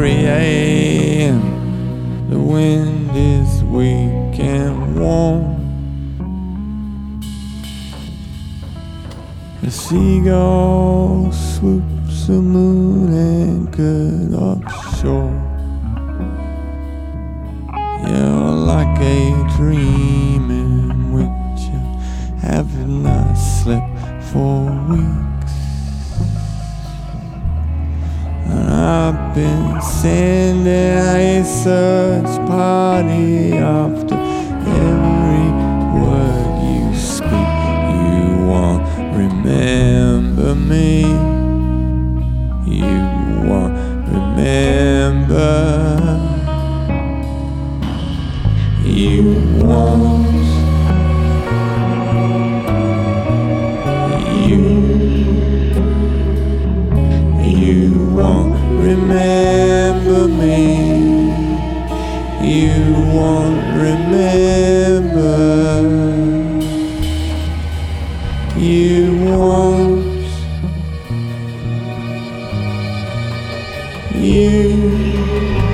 3 a.m. The wind is weak and warm. The seagull swoops the moon and good offshore. You're like a dream. Been sending a search party after every word you speak. You won't remember me. You won't remember. You won't. Remember me. You won't remember. You won't. You.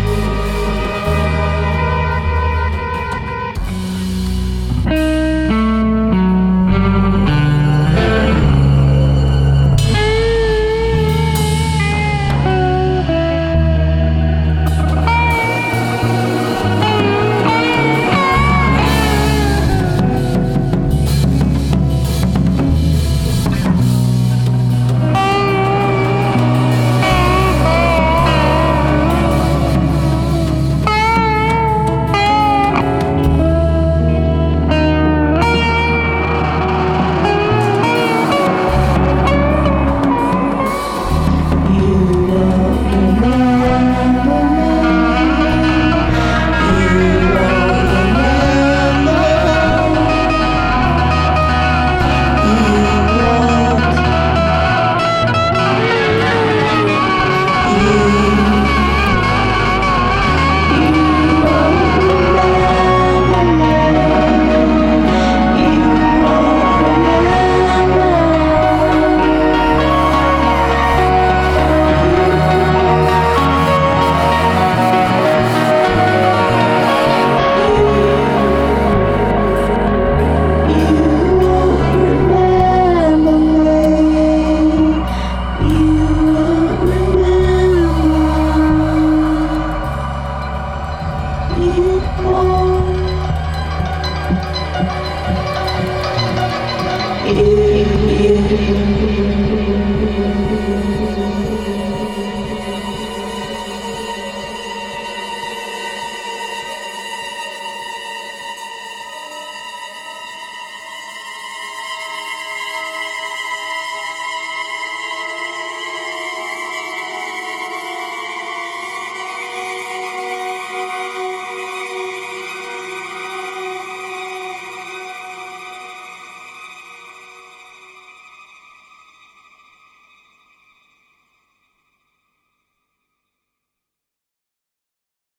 You